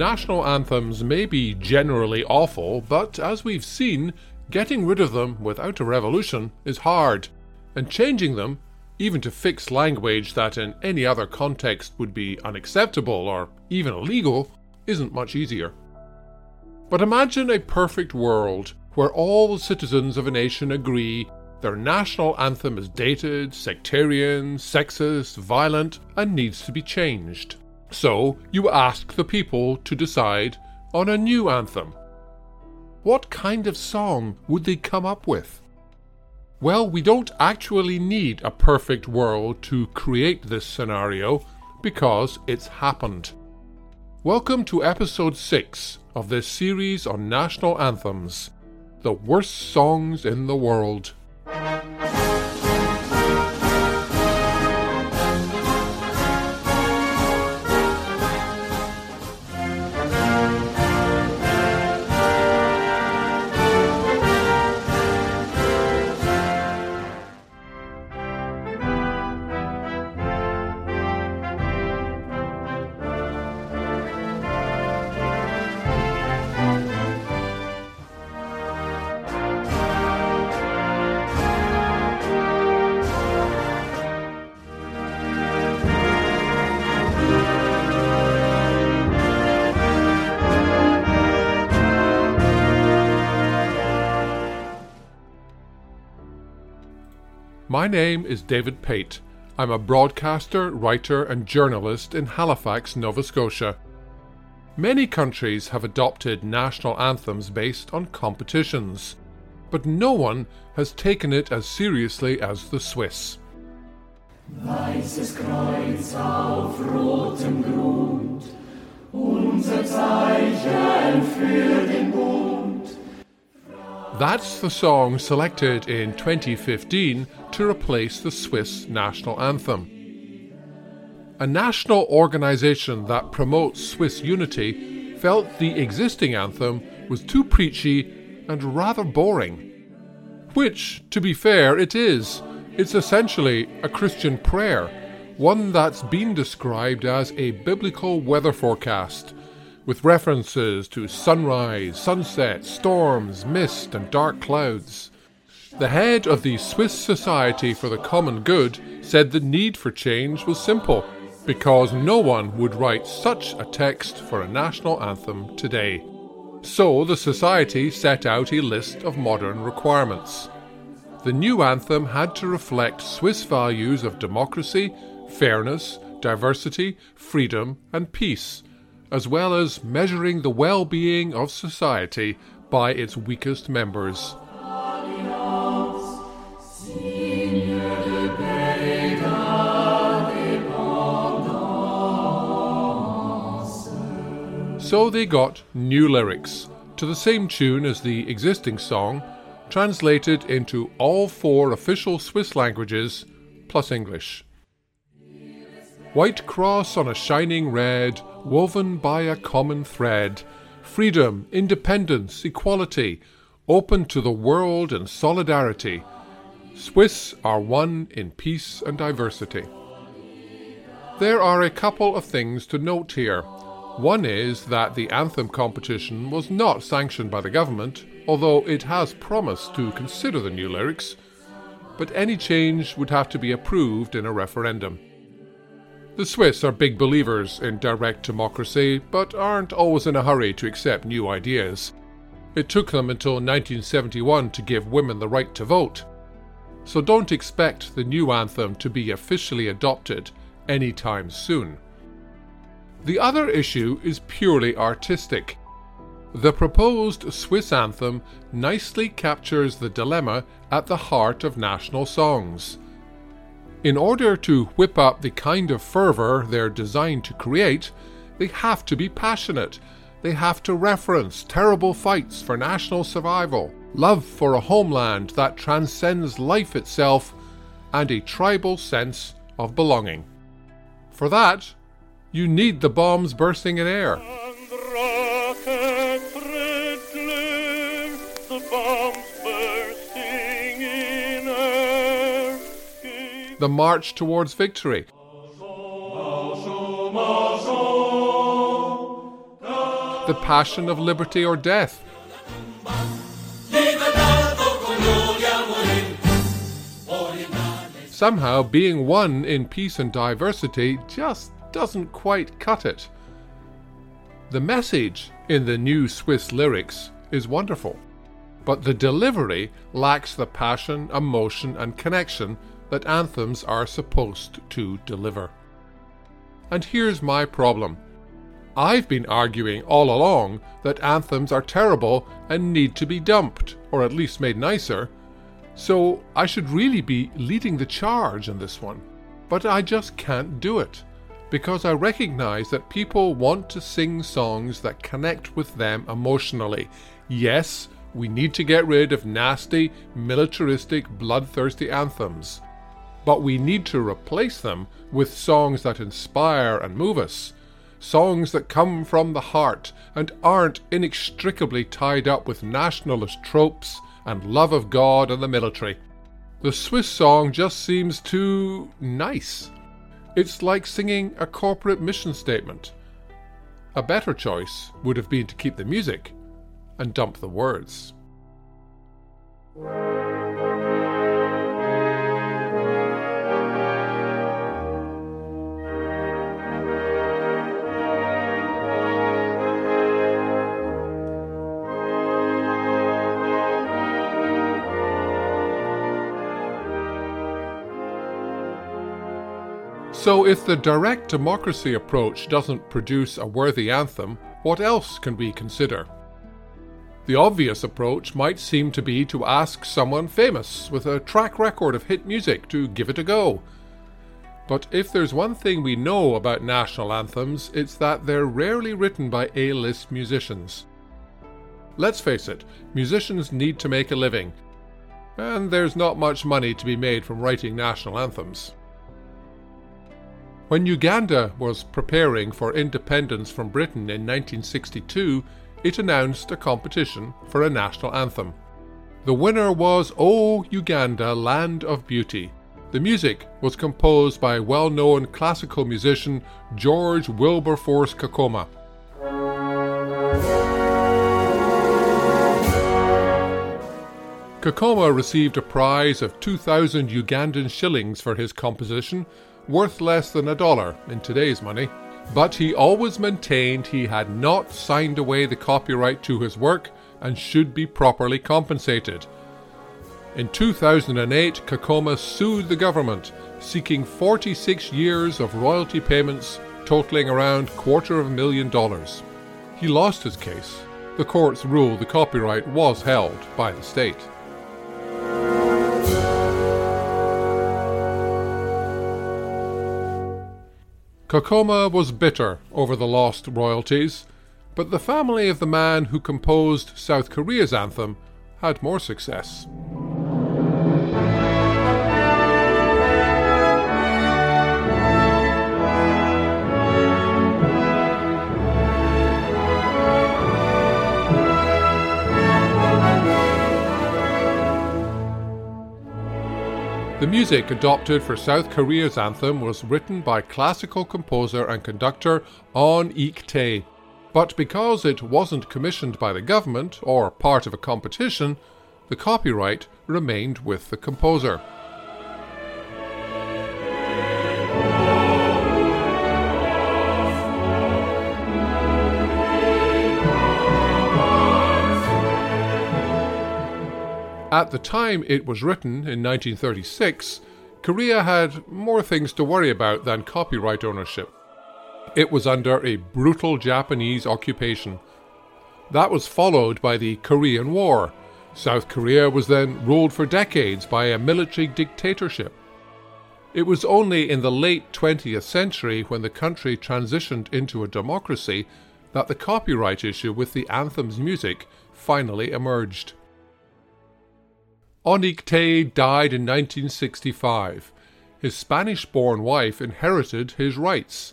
National anthems may be generally awful, but as we've seen, getting rid of them without a revolution is hard, and changing them, even to fix language that in any other context would be unacceptable or even illegal, isn't much easier. But imagine a perfect world where all the citizens of a nation agree their national anthem is dated, sectarian, sexist, violent, and needs to be changed. So you ask the people to decide on a new anthem. What kind of song would they come up with? Well, we don't actually need a perfect world to create this scenario because it's happened. Welcome to episode 6 of this series on national anthems the worst songs in the world. My name is David Pate. I'm a broadcaster, writer, and journalist in Halifax, Nova Scotia. Many countries have adopted national anthems based on competitions, but no one has taken it as seriously as the Swiss. Weißes Kreuz auf rotem Grund, unser Zeichen für den Bund. That's the song selected in 2015 to replace the Swiss national anthem. A national organisation that promotes Swiss unity felt the existing anthem was too preachy and rather boring. Which, to be fair, it is. It's essentially a Christian prayer, one that's been described as a biblical weather forecast with references to sunrise, sunset, storms, mist, and dark clouds. The head of the Swiss Society for the Common Good said the need for change was simple, because no one would write such a text for a national anthem today. So the Society set out a list of modern requirements. The new anthem had to reflect Swiss values of democracy, fairness, diversity, freedom, and peace as well as measuring the well being of society by its weakest members. So they got new lyrics to the same tune as the existing song, translated into all four official Swiss languages plus English. White cross on a shining red, woven by a common thread. Freedom, independence, equality, open to the world and solidarity. Swiss are one in peace and diversity. There are a couple of things to note here. One is that the anthem competition was not sanctioned by the government, although it has promised to consider the new lyrics, but any change would have to be approved in a referendum. The Swiss are big believers in direct democracy, but aren't always in a hurry to accept new ideas. It took them until 1971 to give women the right to vote. So don't expect the new anthem to be officially adopted anytime soon. The other issue is purely artistic. The proposed Swiss anthem nicely captures the dilemma at the heart of national songs. In order to whip up the kind of fervour they're designed to create, they have to be passionate. They have to reference terrible fights for national survival, love for a homeland that transcends life itself, and a tribal sense of belonging. For that, you need the bombs bursting in air. The march towards victory. the passion of liberty or death. Somehow, being one in peace and diversity just doesn't quite cut it. The message in the new Swiss lyrics is wonderful, but the delivery lacks the passion, emotion, and connection that anthems are supposed to deliver. And here's my problem. I've been arguing all along that anthems are terrible and need to be dumped, or at least made nicer, so I should really be leading the charge on this one. But I just can't do it, because I recognize that people want to sing songs that connect with them emotionally. Yes, we need to get rid of nasty, militaristic, bloodthirsty anthems but we need to replace them with songs that inspire and move us. Songs that come from the heart and aren't inextricably tied up with nationalist tropes and love of God and the military. The Swiss song just seems too nice. It's like singing a corporate mission statement. A better choice would have been to keep the music and dump the words. So, if the direct democracy approach doesn't produce a worthy anthem, what else can we consider? The obvious approach might seem to be to ask someone famous with a track record of hit music to give it a go. But if there's one thing we know about national anthems, it's that they're rarely written by A list musicians. Let's face it, musicians need to make a living, and there's not much money to be made from writing national anthems. When Uganda was preparing for independence from Britain in 1962, it announced a competition for a national anthem. The winner was O Uganda, Land of Beauty. The music was composed by well known classical musician George Wilberforce Kakoma. Kakoma received a prize of 2,000 Ugandan shillings for his composition, worth less than a dollar in today's money, but he always maintained he had not signed away the copyright to his work and should be properly compensated. In 2008, Kakoma sued the government, seeking 46 years of royalty payments totaling around quarter of a million dollars. He lost his case. The courts ruled the copyright was held by the state. Kakoma was bitter over the lost royalties, but the family of the man who composed South Korea's anthem had more success. The music adopted for South Korea's anthem was written by classical composer and conductor On Ik Tae. But because it wasn't commissioned by the government or part of a competition, the copyright remained with the composer. At the time it was written, in 1936, Korea had more things to worry about than copyright ownership. It was under a brutal Japanese occupation. That was followed by the Korean War. South Korea was then ruled for decades by a military dictatorship. It was only in the late 20th century, when the country transitioned into a democracy, that the copyright issue with the anthem's music finally emerged. On Ik Tae died in 1965. His Spanish born wife inherited his rights.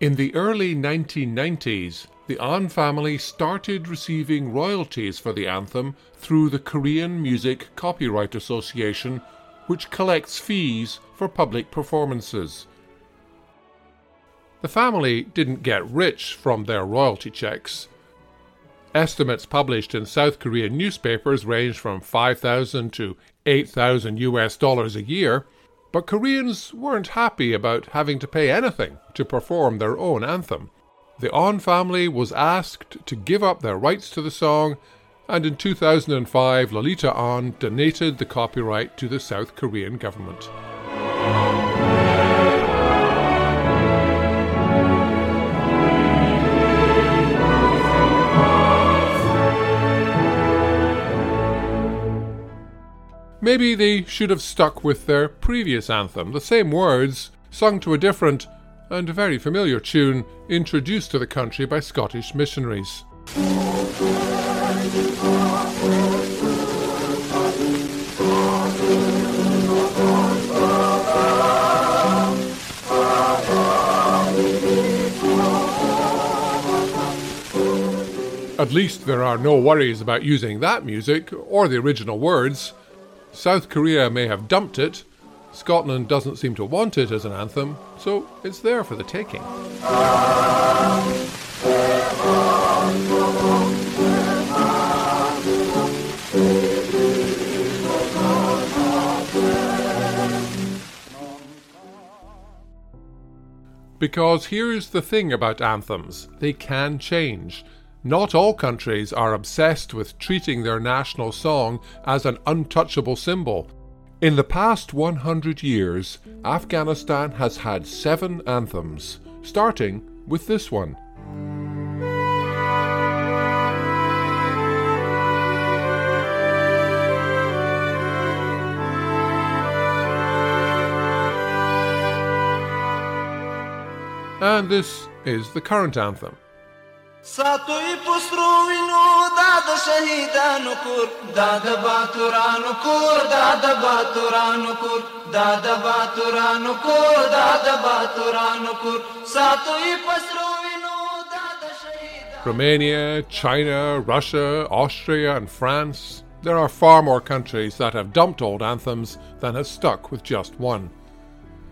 In the early 1990s, the An family started receiving royalties for the anthem through the Korean Music Copyright Association, which collects fees for public performances. The family didn't get rich from their royalty checks. Estimates published in South Korean newspapers range from 5,000 to 8,000 US dollars a year, but Koreans weren't happy about having to pay anything to perform their own anthem. The On family was asked to give up their rights to the song, and in 2005 Lolita On donated the copyright to the South Korean government. Maybe they should have stuck with their previous anthem, the same words, sung to a different and very familiar tune introduced to the country by Scottish missionaries. At least there are no worries about using that music or the original words. South Korea may have dumped it, Scotland doesn't seem to want it as an anthem, so it's there for the taking. Because here's the thing about anthems they can change. Not all countries are obsessed with treating their national song as an untouchable symbol. In the past 100 years, Afghanistan has had seven anthems, starting with this one. And this is the current anthem. ساتوی پسروینو دا د شهیدانو کور دا د باتورانو کور دا د باتورانو کور دا د باتورانو کور دا د باتورانو کور ساتوی پسروینو دا د شهیدانو Romania, China, Russia, Austria, and France. There are far more countries that have dumped old anthems than have stuck with just one.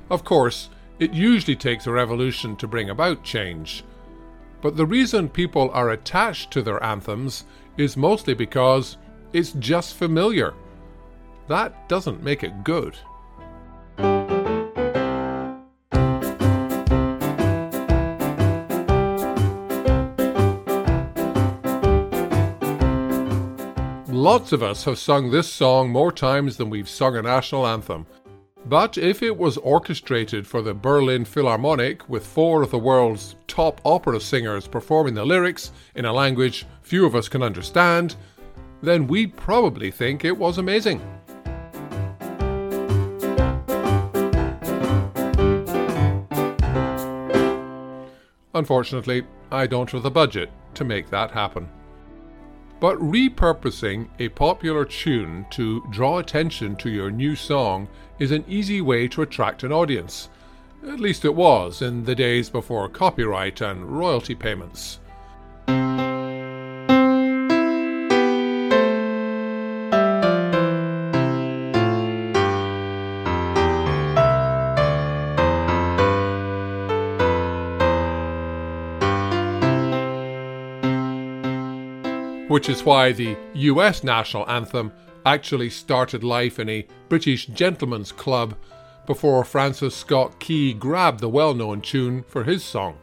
Of course, it usually takes a revolution to bring about change. but the reason people are attached to their anthems is mostly because it's just familiar. That doesn't make it good. Lots of us have sung this song more times than we've sung a national anthem. But if it was orchestrated for the Berlin Philharmonic with four of the world's top opera singers performing the lyrics in a language few of us can understand, then we'd probably think it was amazing. Unfortunately, I don't have the budget to make that happen. But repurposing a popular tune to draw attention to your new song is an easy way to attract an audience. At least it was in the days before copyright and royalty payments. which is why the US national anthem actually started life in a British gentleman's club before Francis Scott Key grabbed the well known tune for his song.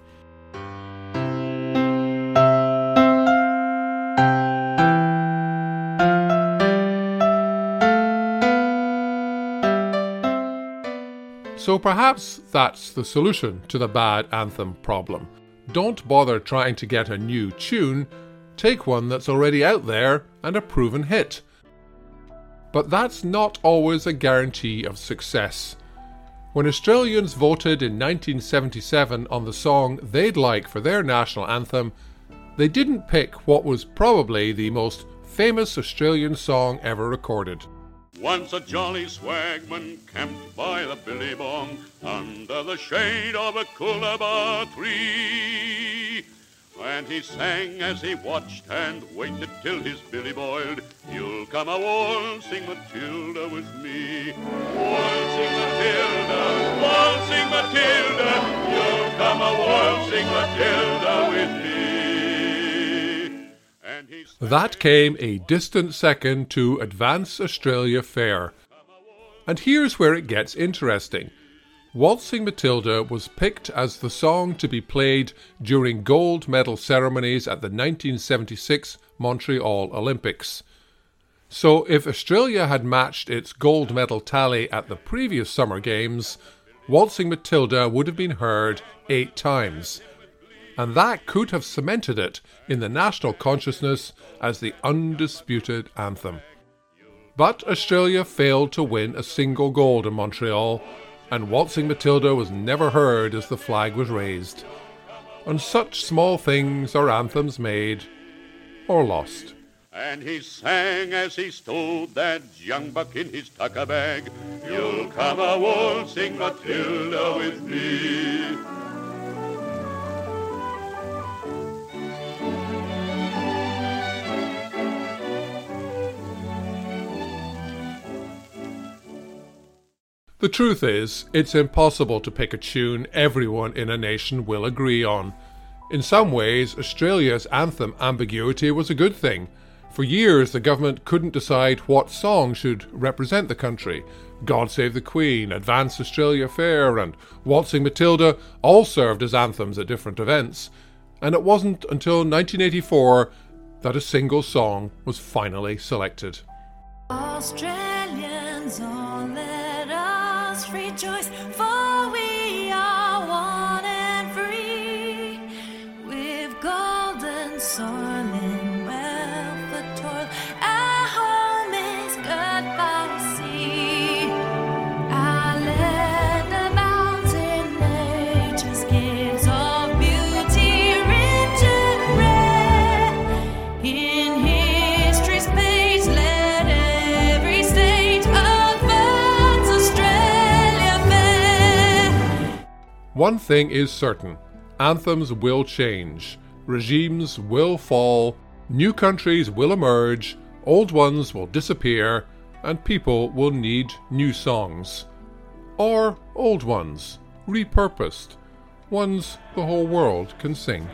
So perhaps that's the solution to the bad anthem problem. Don't bother trying to get a new tune Take one that's already out there and a proven hit. But that's not always a guarantee of success. When Australians voted in 1977 on the song they'd like for their national anthem, they didn't pick what was probably the most famous Australian song ever recorded. Once a jolly swagman camped by the billabong under the shade of a coolabah tree. And he sang as he watched and waited till his billy boiled. You'll come a waltzing Matilda with me. Waltzing Matilda, waltzing Matilda. You'll come a waltzing Matilda with me. That came a distant second to Advance Australia Fair. And here's where it gets interesting. Waltzing Matilda was picked as the song to be played during gold medal ceremonies at the 1976 Montreal Olympics. So, if Australia had matched its gold medal tally at the previous Summer Games, Waltzing Matilda would have been heard eight times and that could have cemented it in the national consciousness as the undisputed anthem. But Australia failed to win a single gold in Montreal, and Waltzing Matilda was never heard as the flag was raised. On such small things are anthems made or lost. And he sang as he stowed that young buck in his tucker bag. You'll come a waltzing Matilda with me. The truth is, it's impossible to pick a tune everyone in a nation will agree on. In some ways, Australia's anthem ambiguity was a good thing. For years, the government couldn't decide what song should represent the country. God Save the Queen, Advance Australia Fair, and Waltzing Matilda all served as anthems at different events. And it wasn't until 1984 that a single song was finally selected. Australians rejoice, for One thing is certain anthems will change, regimes will fall, new countries will emerge, old ones will disappear, and people will need new songs. Or old ones, repurposed, ones the whole world can sing.